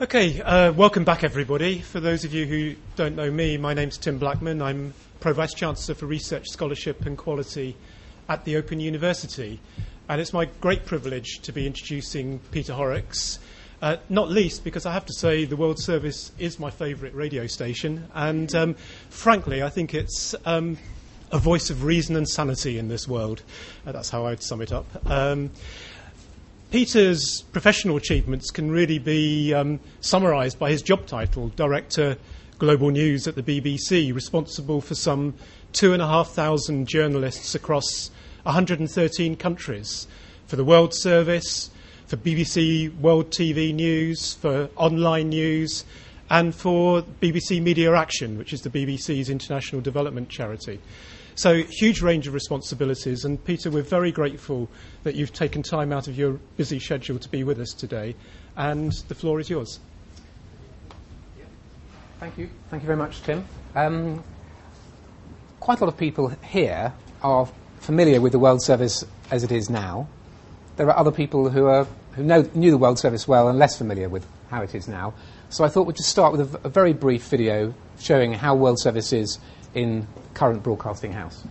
Okay, uh, welcome back, everybody. For those of you who don't know me, my name's Tim Blackman. I'm Pro Vice Chancellor for Research, Scholarship and Quality at the Open University. And it's my great privilege to be introducing Peter Horrocks, uh, not least because I have to say the World Service is my favourite radio station. And um, frankly, I think it's um, a voice of reason and sanity in this world. Uh, that's how I'd sum it up. Um, Peter's professional achievements can really be um, summarised by his job title, Director Global News at the BBC, responsible for some two and a half thousand journalists across 113 countries for the World Service, for BBC World TV News, for online news, and for BBC Media Action, which is the BBC's international development charity. So, huge range of responsibilities. And, Peter, we're very grateful that you've taken time out of your busy schedule to be with us today. And the floor is yours. Thank you. Thank you very much, Tim. Um, quite a lot of people here are familiar with the World Service as it is now. There are other people who, are, who know, knew the World Service well and less familiar with how it is now. So I thought we'd just start with a, very brief video showing how World Service is in current broadcasting house.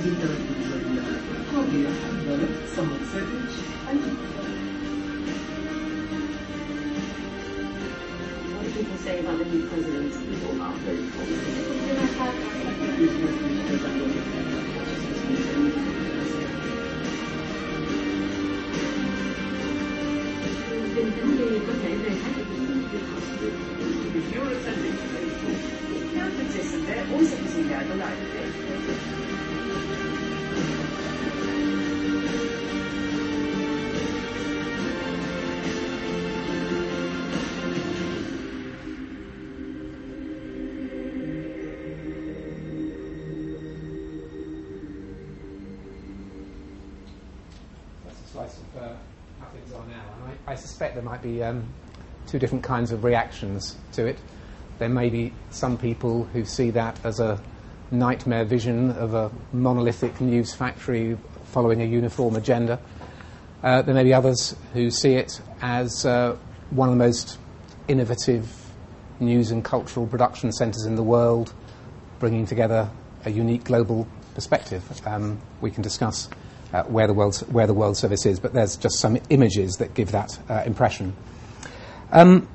Sasa. Az interaktívus emlőhat. Kogi a hátban, szabad szerint, What do people the new president? People If you're attending today's talk, Theo participant also considered the light suspect there might be um, two different kinds of reactions to it. There may be some people who see that as a nightmare vision of a monolithic news factory following a uniform agenda. Uh, there may be others who see it as uh, one of the most innovative news and cultural production centres in the world, bringing together a unique global perspective. Um, we can discuss uh, where, the world, where the World Service is, but there's just some images that give that uh, impression. Um,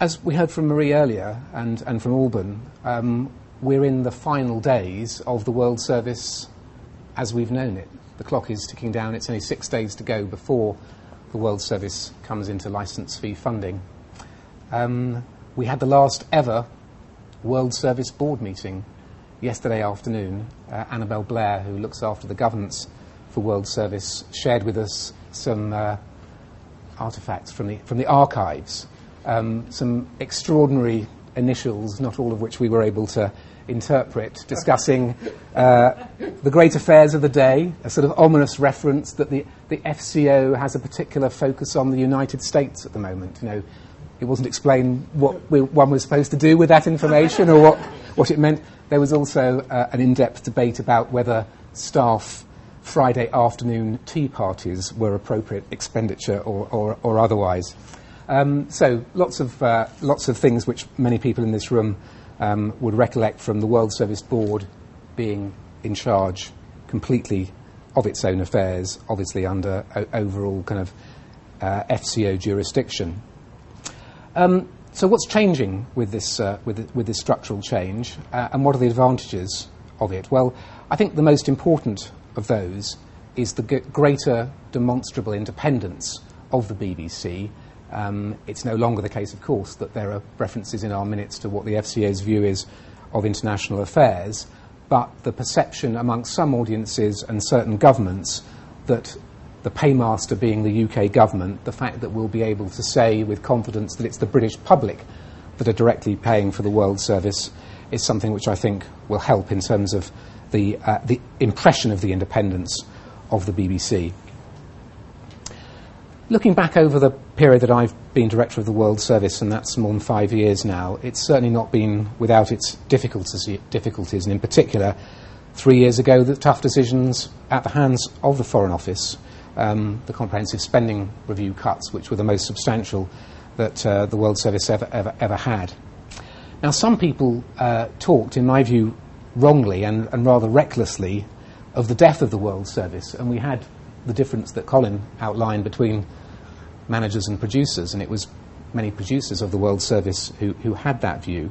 as we heard from Marie earlier and, and from Alban, um, we're in the final days of the World Service as we've known it. The clock is ticking down. It's only six days to go before the World Service comes into license fee funding. Um, we had the last ever World Service Board meeting yesterday afternoon. Uh, Annabelle Blair, who looks after the governance for World Service, shared with us some uh, artifacts from the, from the archives, um, some extraordinary initials, not all of which we were able to interpret, discussing uh, the great affairs of the day, a sort of ominous reference that the, the FCO has a particular focus on the United States at the moment. You know, it wasn't explained what we, one was supposed to do with that information or what, what it meant. There was also uh, an in-depth debate about whether staff Friday afternoon tea parties were appropriate expenditure or, or, or otherwise. Um, so lots of, uh, lots of things which many people in this room um, would recollect from the World Service Board being in charge completely of its own affairs, obviously under o- overall kind of uh, FCO jurisdiction. Um, so what's changing with this, uh, with, with this structural change, uh, and what are the advantages of it? Well, I think the most important of those is the greater demonstrable independence of the BBC. Um, it's no longer the case, of course, that there are references in our minutes to what the FCO's view is of international affairs, but the perception amongst some audiences and certain governments that the paymaster being the UK government, the fact that we'll be able to say with confidence that it's the British public that are directly paying for the World Service is something which I think will help in terms of the, uh, the impression of the independence of the BBC. Looking back over the period that I've been director of the World Service, and that's more than five years now, it's certainly not been without its difficulties, difficulties and in particular, three years ago, the tough decisions at the hands of the Foreign Office, um, the comprehensive spending review cuts, which were the most substantial that uh, the World Service ever, ever, ever had. Now, some people uh, talked, in my view, wrongly and, and rather recklessly of the death of the World Service, and we had the difference that Colin outlined between managers and producers, and it was many producers of the World Service who, who had that view.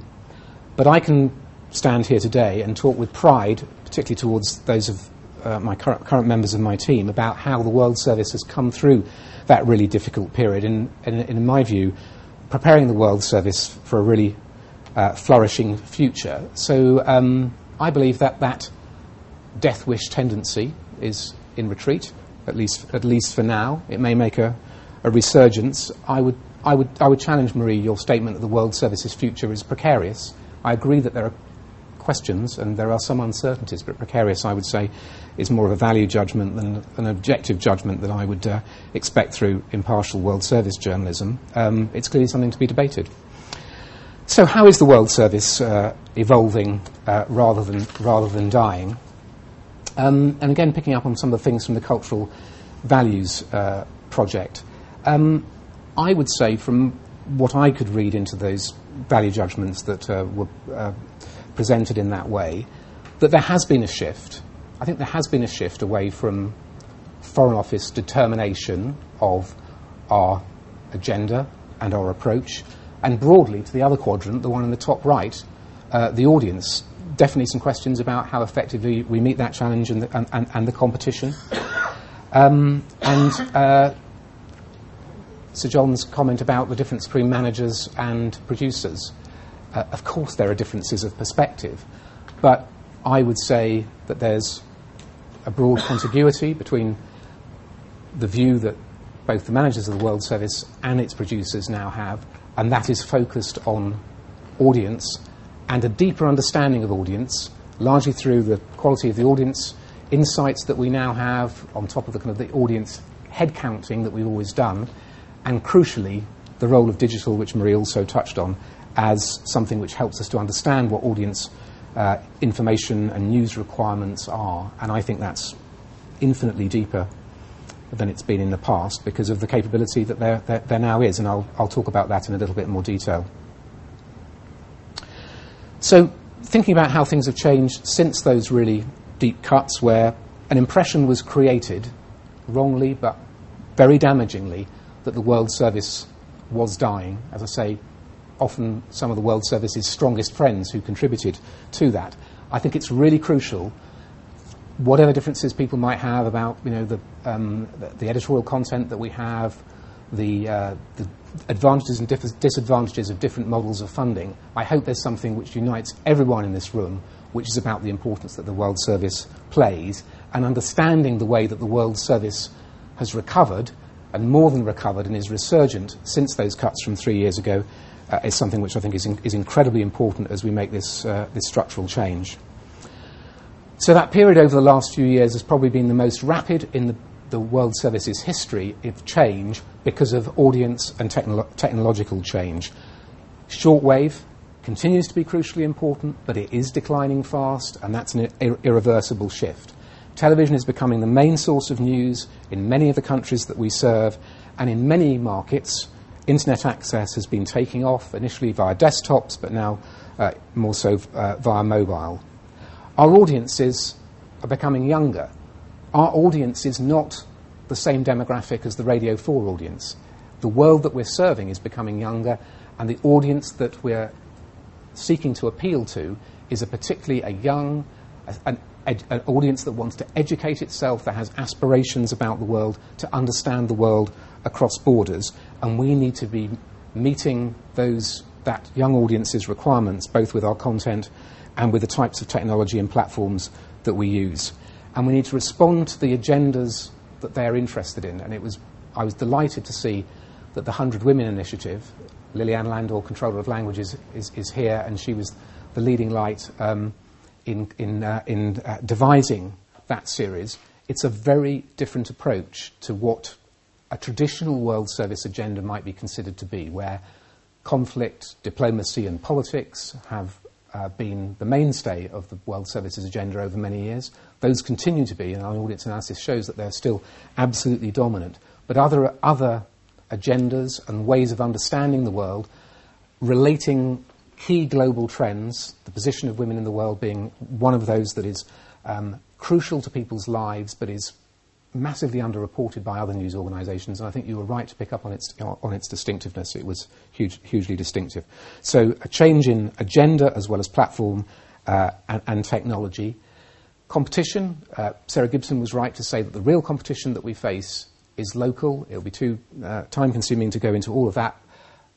But I can stand here today and talk with pride, particularly towards those of uh, my current, current, members of my team, about how the World Service has come through that really difficult period. And, in my view, preparing the World Service for a really uh, flourishing future. So um, I believe that that death wish tendency is in retreat, at least, at least for now. It may make a, a resurgence. I would, I, would, I would challenge, Marie, your statement that the World Service's future is precarious. I agree that there are questions and there are some uncertainties, but precarious, I would say, is more of a value judgment than an objective judgment that I would uh, expect through impartial World Service journalism. Um, it's clearly something to be debated. So, how is the World Service uh, evolving uh, rather, than, rather than dying? Um, and again, picking up on some of the things from the Cultural Values uh, Project, um, I would say, from what I could read into those value judgments that uh, were uh, presented in that way, that there has been a shift. I think there has been a shift away from Foreign Office determination of our agenda and our approach, and broadly to the other quadrant, the one in the top right, uh, the audience. Definitely some questions about how effectively we meet that challenge and the, and, and, and the competition. Um, and uh, Sir John's comment about the difference between managers and producers. Uh, of course, there are differences of perspective, but I would say that there's a broad contiguity between the view that both the managers of the World Service and its producers now have, and that is focused on audience and a deeper understanding of audience, largely through the quality of the audience insights that we now have on top of the kind of the audience head counting that we've always done, and crucially, the role of digital, which Marie also touched on, as something which helps us to understand what audience uh, information and news requirements are. And I think that's infinitely deeper than it's been in the past because of the capability that there, there, there now is. And I'll, I'll talk about that in a little bit more detail. So, thinking about how things have changed since those really deep cuts, where an impression was created, wrongly but very damagingly, that the World Service was dying. As I say, often some of the World Service's strongest friends who contributed to that. I think it's really crucial, whatever differences people might have about you know, the, um, the, editorial content that we have, the, uh, the advantages and disadvantages of different models of funding, I hope there's something which unites everyone in this room, which is about the importance that the World Service plays, and understanding the way that the World Service has recovered and more than recovered and is resurgent since those cuts from three years ago uh, is something which I think is, in, is incredibly important as we make this, uh, this structural change. So that period over the last few years has probably been the most rapid in the, the World Service's history of change because of audience and technolo- technological change. Shortwave continues to be crucially important, but it is declining fast, and that's an ir- irreversible shift. Television is becoming the main source of news in many of the countries that we serve, and in many markets, internet access has been taking off, initially via desktops, but now uh, more so uh, via mobile. Our audiences are becoming younger. Our audience is not the same demographic as the Radio 4 audience. The world that we're serving is becoming younger, and the audience that we're seeking to appeal to is a particularly a young, an an audience that wants to educate itself, that has aspirations about the world, to understand the world across borders, and we need to be meeting those that young audience's requirements, both with our content and with the types of technology and platforms that we use. And we need to respond to the agendas that they're interested in. And it was, I was delighted to see that the 100 Women Initiative, Liliane Landor, Controller of Languages, is, is here, and she was the leading light um, in, in, uh, in uh, devising that series. It's a very different approach to what a traditional World Service agenda might be considered to be, where conflict, diplomacy, and politics have uh, been the mainstay of the World Services agenda over many years. Those continue to be, and our audience analysis shows that they're still absolutely dominant. But other, other agendas and ways of understanding the world, relating key global trends, the position of women in the world being one of those that is um, crucial to people's lives but is massively underreported by other news organisations, and I think you were right to pick up on its, on its distinctiveness. It was huge, hugely distinctive. So, a change in agenda as well as platform uh, and, and, technology. Competition, uh, Sarah Gibson was right to say that the real competition that we face is local. It'll be too uh, time consuming to go into all of that.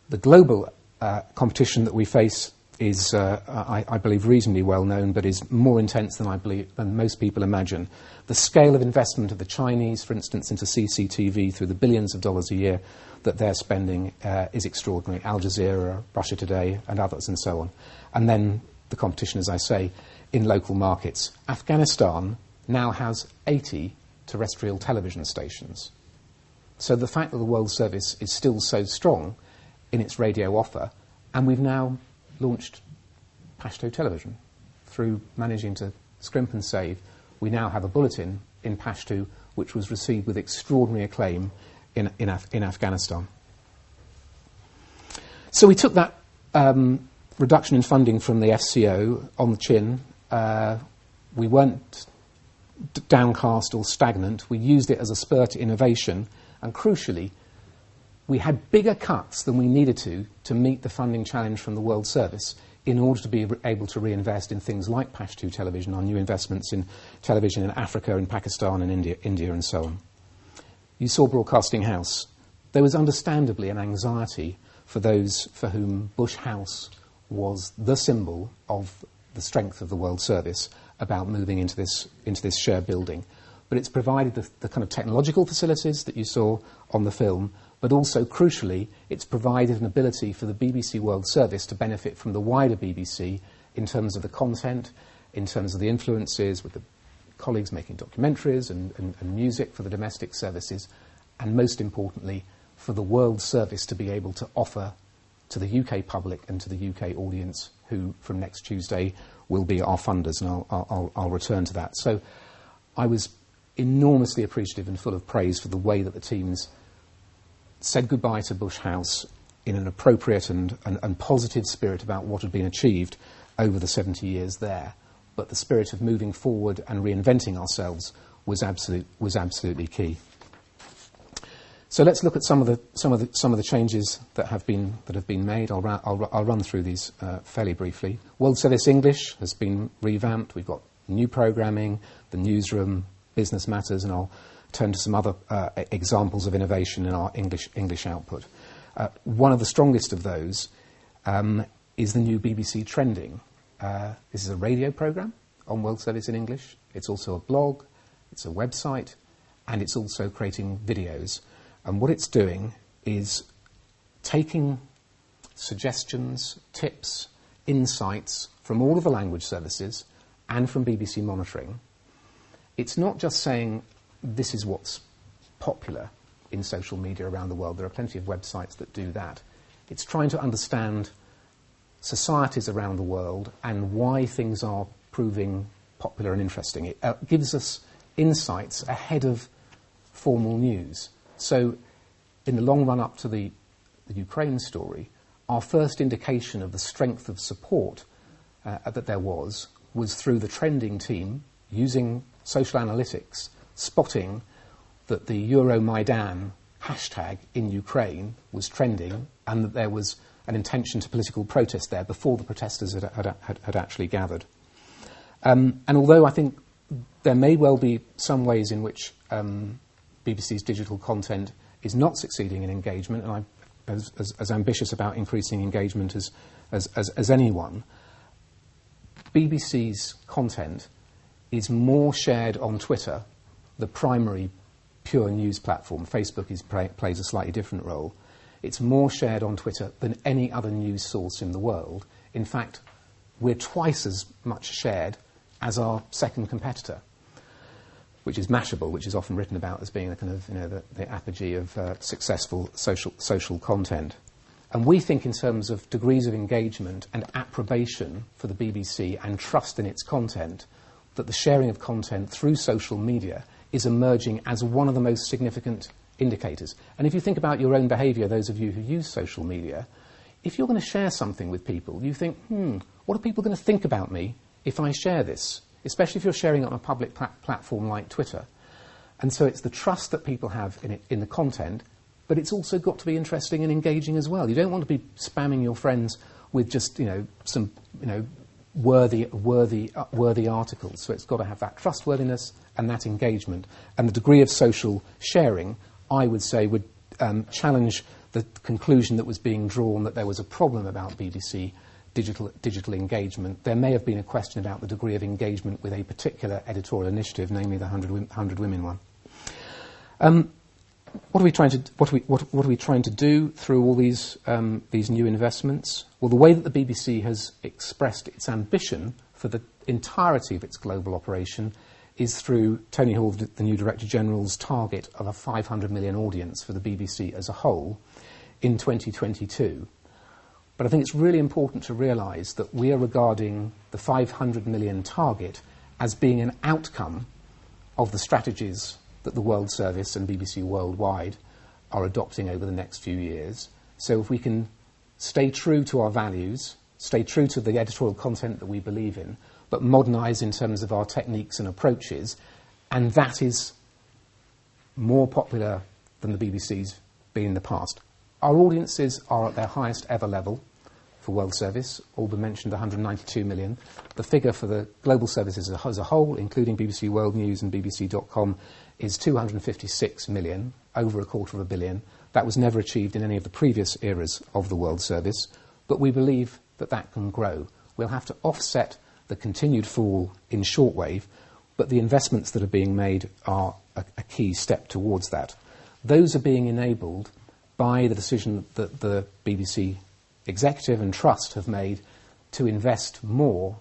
The global uh, competition that we face is, uh, I, I, believe, reasonably well known, but is more intense than I believe than most people imagine. The scale of investment of the Chinese, for instance, into CCTV through the billions of dollars a year that they're spending uh, is extraordinary. Al Jazeera, Russia Today, and others, and so on. And then the competition, as I say, in local markets. Afghanistan now has 80 terrestrial television stations. So the fact that the World Service is still so strong in its radio offer, and we've now launched Pashto television through managing to scrimp and save. We now have a bulletin in Pashto which was received with extraordinary acclaim in, in, Af- in Afghanistan. So we took that um, reduction in funding from the FCO on the chin. Uh, we weren't d- downcast or stagnant. We used it as a spur to innovation, and crucially, we had bigger cuts than we needed to to meet the funding challenge from the World Service in order to be able to reinvest in things like Pashto television, on new investments in television in Africa, in Pakistan, and India, India, and so on. You saw Broadcasting House. There was understandably an anxiety for those for whom Bush House was the symbol of the strength of the World Service about moving into this, into this shared building. But it's provided the, the kind of technological facilities that you saw on the film, but also, crucially, it's provided an ability for the BBC World Service to benefit from the wider BBC in terms of the content, in terms of the influences with the colleagues making documentaries and, and, and music for the domestic services, and most importantly, for the World Service to be able to offer to the UK public and to the UK audience, who from next Tuesday will be our funders, and I'll, I'll, I'll return to that. So I was enormously appreciative and full of praise for the way that the teams said goodbye to Bush House in an appropriate and, and, and, positive spirit about what had been achieved over the 70 years there. But the spirit of moving forward and reinventing ourselves was, absolute, was absolutely key. So let's look at some of the, some of the, some of the changes that have been, that have been made. I'll, ra- I'll, I'll run through these uh, fairly briefly. World Service English has been revamped. We've got new programming, the newsroom, business matters, and I'll turn to some other uh, examples of innovation in our English, English output. Uh, one of the strongest of those um, is the new BBC Trending. Uh, this is a radio programme on World Service in English. It's also a blog, it's a website, and it's also creating videos. And what it's doing is taking suggestions, tips, insights from all of the language services and from BBC monitoring. It's not just saying, this is what's popular in social media around the world. There are plenty of websites that do that. It's trying to understand societies around the world and why things are proving popular and interesting. It uh, gives us insights ahead of formal news. So, in the long run up to the, the Ukraine story, our first indication of the strength of support uh, that there was was through the trending team using social analytics spotting that the Euromaidan hashtag in Ukraine was trending and that there was an intention to political protest there before the protesters had, had, had, had actually gathered. Um, and although I think there may well be some ways in which um, BBC's digital content is not succeeding in engagement, and I as, as, as ambitious about increasing engagement as, as, as anyone. BBC's content is more shared on Twitter, the primary pure news platform. Facebook is, plays a slightly different role. It's more shared on Twitter than any other news source in the world. In fact, we're twice as much shared as our second competitor, which is Mashable, which is often written about as being the kind of you know the, the apogee of uh, successful social social content. And we think, in terms of degrees of engagement and approbation for the BBC and trust in its content, that the sharing of content through social media is emerging as one of the most significant indicators. And if you think about your own behaviour, those of you who use social media, if you're going to share something with people, you think, hmm, what are people going to think about me if I share this? Especially if you're sharing on a public pla- platform like Twitter. And so it's the trust that people have in, it, in the content, but it's also got to be interesting and engaging as well. You don't want to be spamming your friends with just, you know, some, you know, worthy, worthy, uh, worthy articles. So it's got to have that trustworthiness and that engagement. And the degree of social sharing, I would say, would um, challenge the conclusion that was being drawn that there was a problem about BBC digital, digital engagement. There may have been a question about the degree of engagement with a particular editorial initiative, namely the 100, 100 Women one. Um, what are we trying to what are we, what, what are we trying to do through all these um, these new investments? Well, the way that the BBC has expressed its ambition for the entirety of its global operation is through Tony Hall, the new Director General's target of a 500 million audience for the BBC as a whole in 2022. But I think it's really important to realise that we are regarding the 500 million target as being an outcome of the strategies that the World Service and BBC Worldwide are adopting over the next few years. So if we can stay true to our values, stay true to the editorial content that we believe in, but modernise in terms of our techniques and approaches, and that is more popular than the BBC's been in the past. Our audiences are at their highest ever level for World Service. Alban mentioned 192 million. The figure for the global services as a whole, including BBC World News and BBC.com, is 256 million, over a quarter of a billion. That was never achieved in any of the previous eras of the World Service, but we believe that that can grow. We'll have to offset the continued fall in shortwave, but the investments that are being made are a, a key step towards that. Those are being enabled by the decision that the BBC executive and trust have made to invest more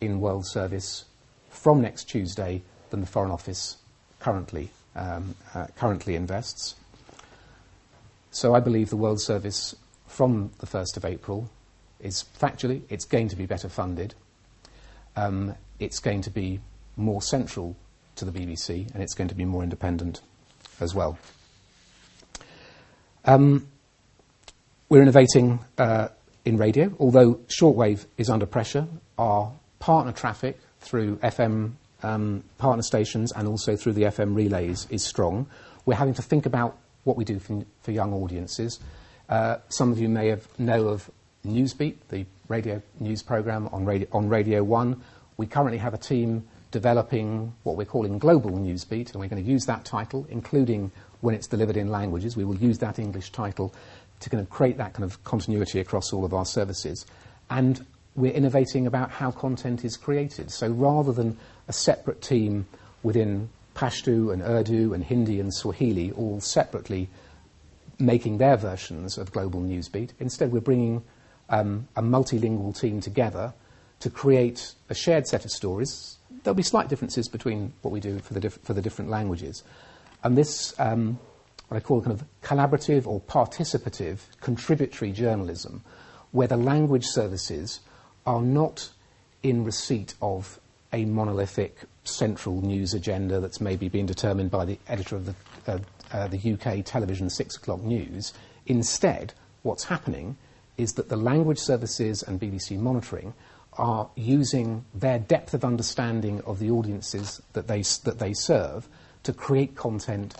in World Service from next Tuesday than the Foreign Office currently, um, uh, currently invests. So I believe the World Service from the 1st of April is factually, it's going to be better funded. Um, it's going to be more central to the BBC and it's going to be more independent as well. Um, we're innovating uh, in radio, although shortwave is under pressure. Our partner traffic through FM um, partner stations and also through the FM relays is strong. We're having to think about what we do for, for young audiences. Uh, some of you may have know of Newsbeat, the radio news program on Radio, on radio 1. We currently have a team developing what we're calling Global Newsbeat, and we're going to use that title, including when it's delivered in languages. We will use that English title to kind of create that kind of continuity across all of our services. And we're innovating about how content is created. So rather than a separate team within Pashto and Urdu and Hindi and Swahili all separately making their versions of Global Newsbeat, instead we're bringing um, a multilingual team together to create a shared set of stories. There'll be slight differences between what we do for the, diff- for the different languages. And this, um, what I call kind of collaborative or participative contributory journalism, where the language services are not in receipt of a monolithic central news agenda that's maybe been determined by the editor of the, uh, uh, the UK television six o'clock news. Instead, what's happening is that the language services and BBC monitoring are using their depth of understanding of the audiences that they, that they serve to create content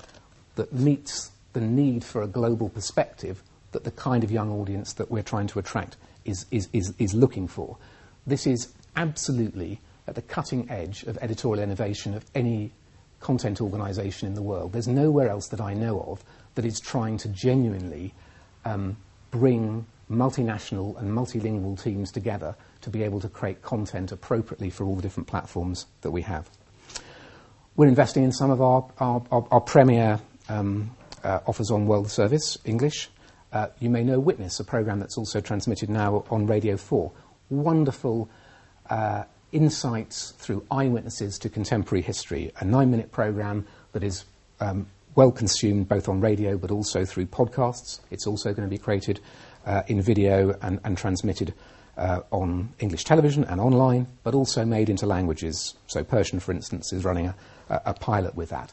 that meets the need for a global perspective that the kind of young audience that we're trying to attract is, is, is, is looking for. This is absolutely at the cutting edge of editorial innovation of any content organisation in the world. There's nowhere else that I know of that is trying to genuinely um, bring multinational and multilingual teams together to be able to create content appropriately for all the different platforms that we have. We're investing in some of our, premier um, uh, offers on world service, English. Uh, you may know Witness, a program that's also transmitted now on Radio 4. Wonderful uh, insights through eyewitnesses to contemporary history, a nine minute program that is um, well consumed both on radio but also through podcasts. It's also going to be created uh, in video and, and transmitted uh, on English television and online, but also made into languages. So Persian, for instance, is running a, a pilot with that.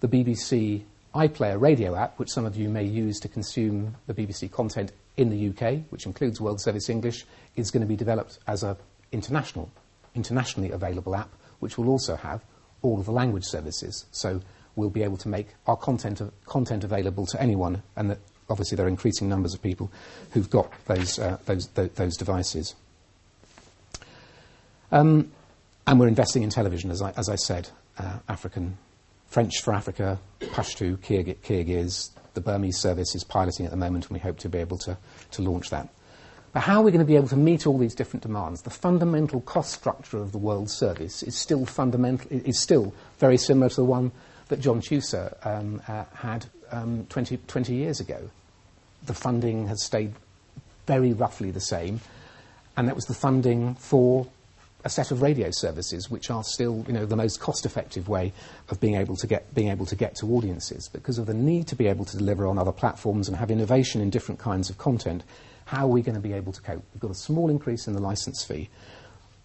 The BBC iPlayer radio app, which some of you may use to consume the BBC content in the UK, which includes World Service English, is going to be developed as an international, internationally available app, which will also have all of the language services. So we'll be able to make our content, content available to anyone, and that obviously there are increasing numbers of people who've got those, uh, those, th- those devices. Um, and we're investing in television, as I, as I said, uh, African, French for Africa, Pashto, Kyrgyz. The Burmese service is piloting at the moment, and we hope to be able to, to launch that. But how are we going to be able to meet all these different demands? The fundamental cost structure of the world service is still fundamental, is still very similar to the one that John Tusa um, uh, had um, 20, 20 years ago. The funding has stayed very roughly the same, and that was the funding for a set of radio services, which are still, you know, the most cost-effective way of being able to get being able to get to audiences. Because of the need to be able to deliver on other platforms and have innovation in different kinds of content, how are we going to be able to cope? We've got a small increase in the license fee.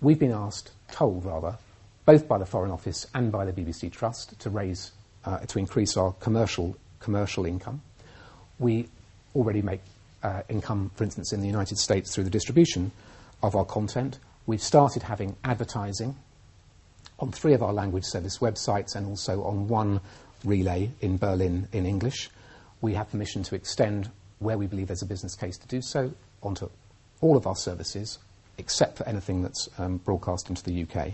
We've been asked, told rather, both by the Foreign Office and by the BBC Trust, to raise uh, to increase our commercial, commercial income. We already make uh, income, for instance, in the United States through the distribution of our content. We've started having advertising on three of our language service websites and also on one relay in Berlin in English. We have permission to extend, where we believe there's a business case to do so, onto all of our services, except for anything that's um, broadcast into the UK.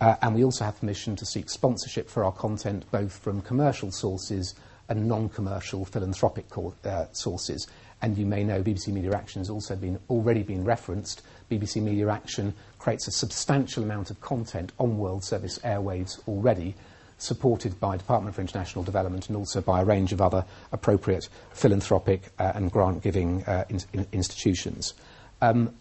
Uh, and we also have permission to seek sponsorship for our content both from commercial sources and non-commercial philanthropic uh, sources. And you may know BBC Media Action has also been already been referenced. BBC Media Action creates a substantial amount of content on World Service airwaves already, supported by Department for International Development and also by a range of other appropriate philanthropic uh, and grant-giving uh, in- in institutions. Um,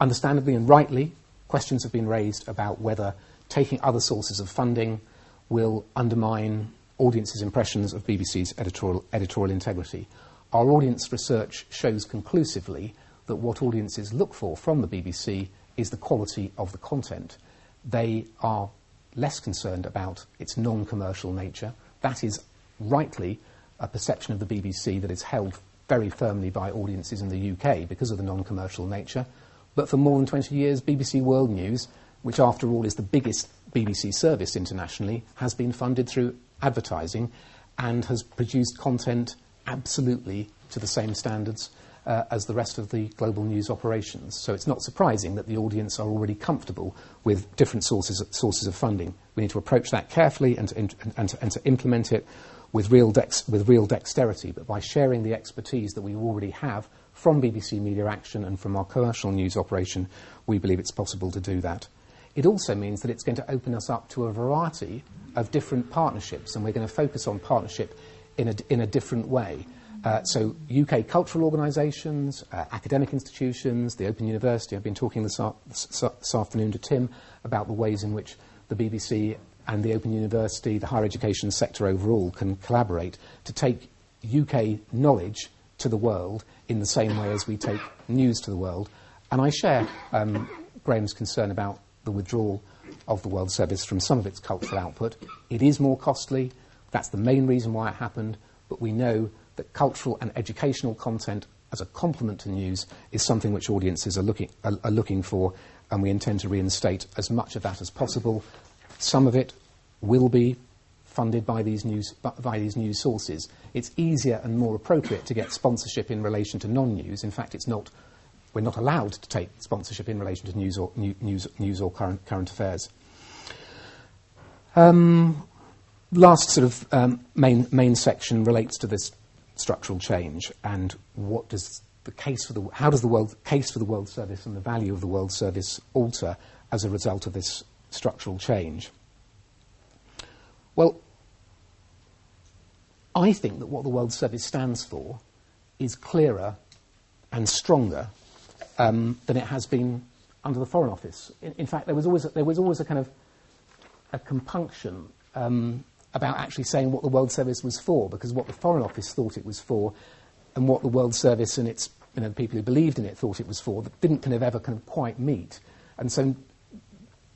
understandably and rightly, questions have been raised about whether taking other sources of funding will undermine audiences' impressions of BBC's editorial, editorial integrity. Our audience research shows conclusively that what audiences look for from the BBC is the quality of the content. They are less concerned about its non commercial nature. That is rightly a perception of the BBC that is held very firmly by audiences in the UK because of the non commercial nature. But for more than 20 years, BBC World News which after all is the biggest BBC service internationally, has been funded through advertising and has produced content absolutely to the same standards uh, as the rest of the global news operations. So it's not surprising that the audience are already comfortable with different sources, sources of funding. We need to approach that carefully and to, and, to, and to implement it with real, dex, with real dexterity, but by sharing the expertise that we already have from BBC Media Action and from our commercial news operation, we believe it's possible to do that. It also means that it's going to open us up to a variety of different partnerships, and we're going to focus on partnership in a, in a different way. Uh, so, UK cultural organisations, uh, academic institutions, the Open University. I've been talking this, this afternoon to Tim about the ways in which the BBC and the Open University, the higher education sector overall, can collaborate to take UK knowledge to the world in the same way as we take news to the world. And I share um, Graham's concern about the withdrawal of the World Service from some of its cultural output. It is more costly. That's the main reason why it happened. But we know that cultural and educational content as a complement to news is something which audiences are looking, are, are looking for, and we intend to reinstate as much of that as possible. Some of it will be funded by these news, by these news sources. It's easier and more appropriate to get sponsorship in relation to non-news. In fact, it's not we're not allowed to take sponsorship in relation to news or, news, news or current, current affairs. Um, last sort of um, main, main section relates to this structural change and what does the case for the how does the world case for the world service and the value of the world service alter as a result of this structural change? Well, I think that what the World Service stands for is clearer and stronger um, than it has been under the Foreign Office. In, in fact, there was always a, there was always a kind of a compunction um, about actually saying what the World Service was for, because what the Foreign Office thought it was for, and what the World Service and its you know, the people who believed in it thought it was for, that didn't kind of ever kind of quite meet. And so,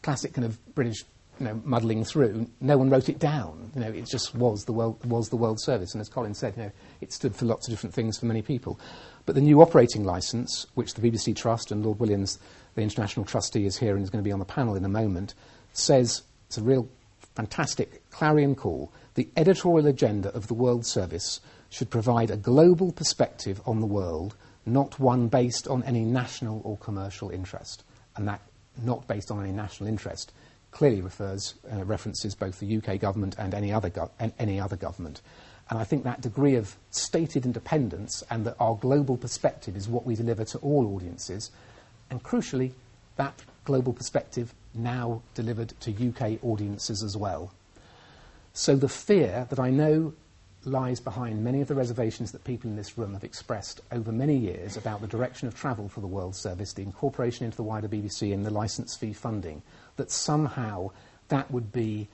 classic kind of British you know, muddling through, no one wrote it down. You know, it just was the world, was the World Service. And as Colin said, you know, it stood for lots of different things for many people. But the new operating licence, which the BBC Trust and Lord Williams, the international trustee, is here and is going to be on the panel in a moment, says it's a real fantastic clarion call. The editorial agenda of the World Service should provide a global perspective on the world, not one based on any national or commercial interest. And that not based on any national interest clearly refers, uh, references both the UK government and any other, and any other government. And I think that degree of stated independence and that our global perspective is what we deliver to all audiences. And crucially, that global perspective now delivered to UK audiences as well. So the fear that I know lies behind many of the reservations that people in this room have expressed over many years about the direction of travel for the World Service, the incorporation into the wider BBC and the licence fee funding, that somehow that would be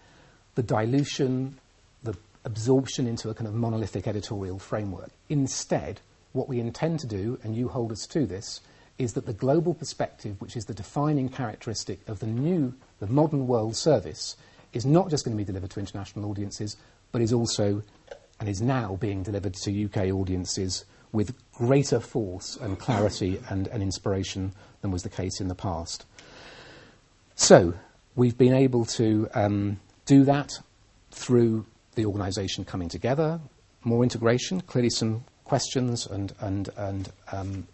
the dilution, the absorption into a kind of monolithic editorial framework. Instead, what we intend to do, and you hold us to this, is that the global perspective, which is the defining characteristic of the new, the modern world service, is not just going to be delivered to international audiences, but is also and is now being delivered to UK audiences with greater force and clarity and, and inspiration than was the case in the past. So, we've been able to um, do that through the organisation coming together, more integration, clearly some questions and, and, and um,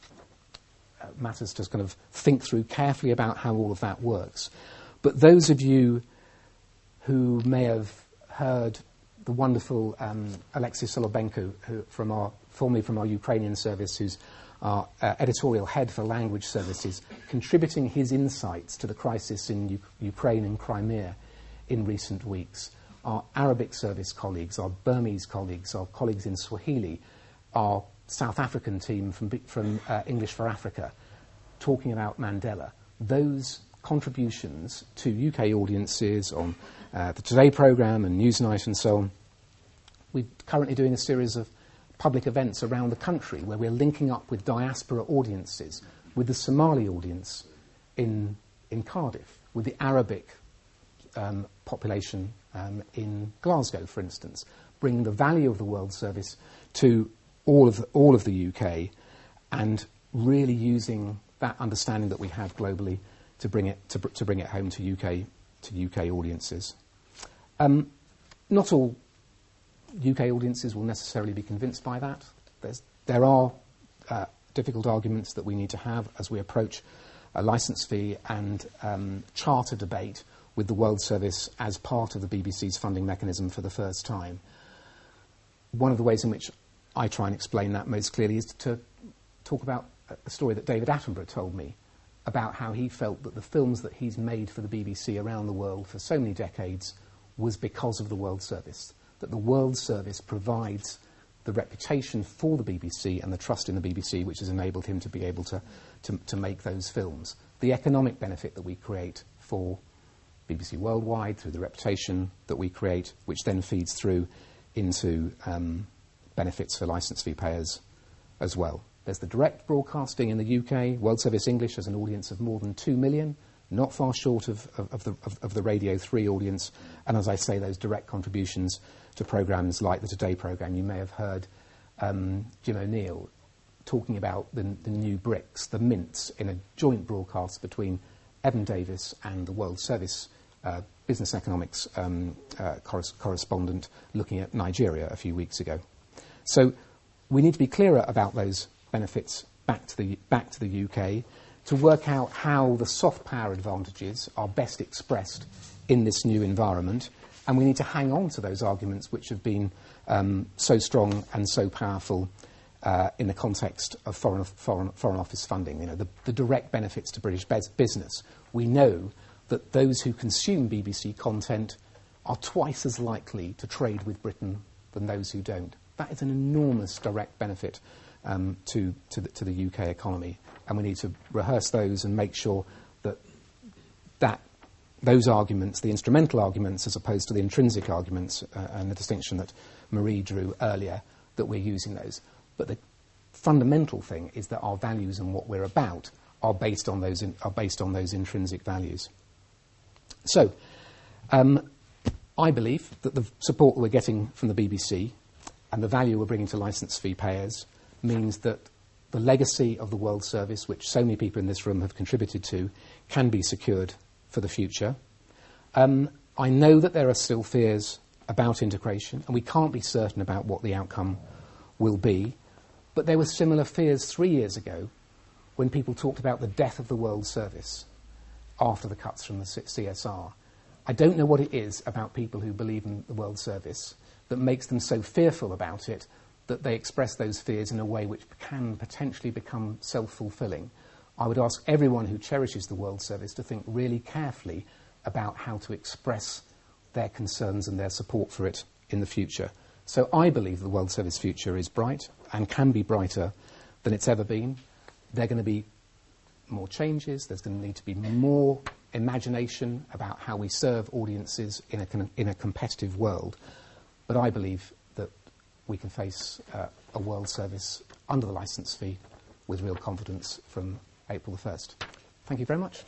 matters to kind of think through carefully about how all of that works. But those of you who may have heard the wonderful um, Solobenko, who, from our, formerly from our Ukrainian service, who's our uh, editorial head for language services, contributing his insights to the crisis in U- Ukraine and Crimea in recent weeks. Our Arabic service colleagues, our Burmese colleagues, our colleagues in Swahili, our South African team from, from uh, English for Africa, talking about Mandela. Those contributions to UK audiences on uh, the Today programme and Newsnight and so on. We're currently doing a series of public events around the country where we're linking up with diaspora audiences, with the Somali audience in, in Cardiff, with the Arabic um, population um, in Glasgow, for instance, bringing the value of the World Service to all of the, all of the UK and really using that understanding that we have globally to bring it, to, to bring it home to UK, to UK audiences. Um, not all UK audiences will necessarily be convinced by that. There's, there are uh, difficult arguments that we need to have as we approach a license fee and um, charter debate with the World Service as part of the BBC's funding mechanism for the first time. One of the ways in which I try and explain that most clearly is to talk about a story that David Attenborough told me about how he felt that the films that he's made for the BBC around the world for so many decades was because of the World Service. That the World Service provides the reputation for the BBC and the trust in the BBC which has enabled him to be able to, to, to make those films. The economic benefit that we create for BBC Worldwide through the reputation that we create, which then feeds through into um, benefits for licence fee payers as well. There's the direct broadcasting in the UK. World Service English has an audience of more than 2 million, not far short of, of, of, the, of, the, Radio 3 audience. And as I say, those direct contributions to programmes like the Today programme. You may have heard um, Jim O'Neill talking about the, the new BRICS, the MINTs, in a joint broadcast between Evan Davis and the World Service uh, business economics um, uh, correspondent looking at Nigeria a few weeks ago. So we need to be clearer about those benefits back to the, back to the UK to work out how the soft power advantages are best expressed in this new environment And we need to hang on to those arguments which have been um, so strong and so powerful uh, in the context of foreign, foreign, foreign office funding. You know, the, the direct benefits to British business. We know that those who consume BBC content are twice as likely to trade with Britain than those who don't. That is an enormous direct benefit to, to, the, UK economy. And we need to rehearse those and make sure that, those arguments, the instrumental arguments, as opposed to the intrinsic arguments, uh, and the distinction that Marie drew earlier, that we're using those. But the fundamental thing is that our values and what we're about are based on those, intrinsic values. So, um, I believe that the support we're getting from the BBC and the value we're bringing to licence fee payers means that the legacy of the World Service, which so many people in this room have contributed to, can be secured for the future. Um, I know that there are still fears about integration, and we can't be certain about what the outcome will be. But there were similar fears three years ago when people talked about the death of the World Service after the cuts from the CSR. I don't know what it is about people who believe in the World Service that makes them so fearful about it that they express those fears in a way which can potentially become self fulfilling. I would ask everyone who cherishes the World Service to think really carefully about how to express their concerns and their support for it in the future. So I believe the World Service future is bright and can be brighter than it's ever been. There are going to be more changes, there's going to need to be more imagination about how we serve audiences in a, in a competitive world. But I believe we can face uh, a world service under the licence fee with real confidence from April the 1st. Thank you very much.